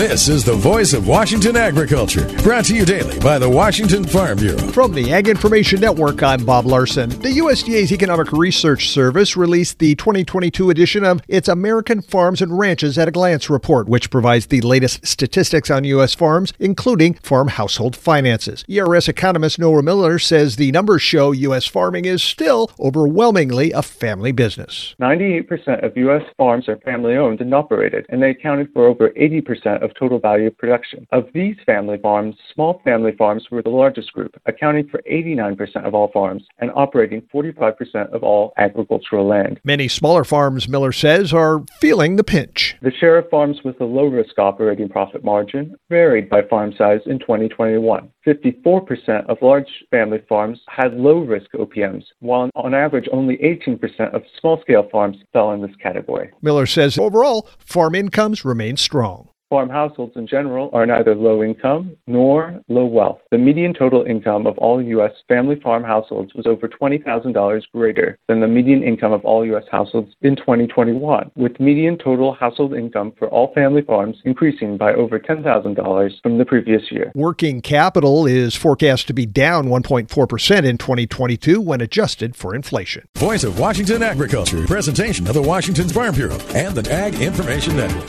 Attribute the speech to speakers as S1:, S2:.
S1: This is the voice of Washington agriculture, brought to you daily by the Washington Farm Bureau.
S2: From the Ag Information Network, I'm Bob Larson. The USDA's Economic Research Service released the 2022 edition of its American Farms and Ranches at a Glance report, which provides the latest statistics on U.S. farms, including farm household finances. ERS economist Noah Miller says the numbers show U.S. farming is still overwhelmingly a family business.
S3: 98% of U.S. farms are family owned and operated, and they accounted for over 80% of total value of production. Of these family farms, small family farms were the largest group, accounting for 89% of all farms and operating 45% of all agricultural land.
S2: Many smaller farms, Miller says, are feeling the pinch.
S3: The share of farms with a low risk operating profit margin varied by farm size in 2021. 54% of large family farms had low risk OPMs, while on average only 18% of small scale farms fell in this category.
S2: Miller says overall, farm incomes remain strong.
S3: Farm households in general are neither low income nor low wealth. The median total income of all U.S. family farm households was over $20,000 greater than the median income of all U.S. households in 2021, with median total household income for all family farms increasing by over $10,000 from the previous year.
S2: Working capital is forecast to be down 1.4% in 2022 when adjusted for inflation.
S1: Voice of Washington agriculture, presentation of the Washington Farm Bureau and the Ag Information Network.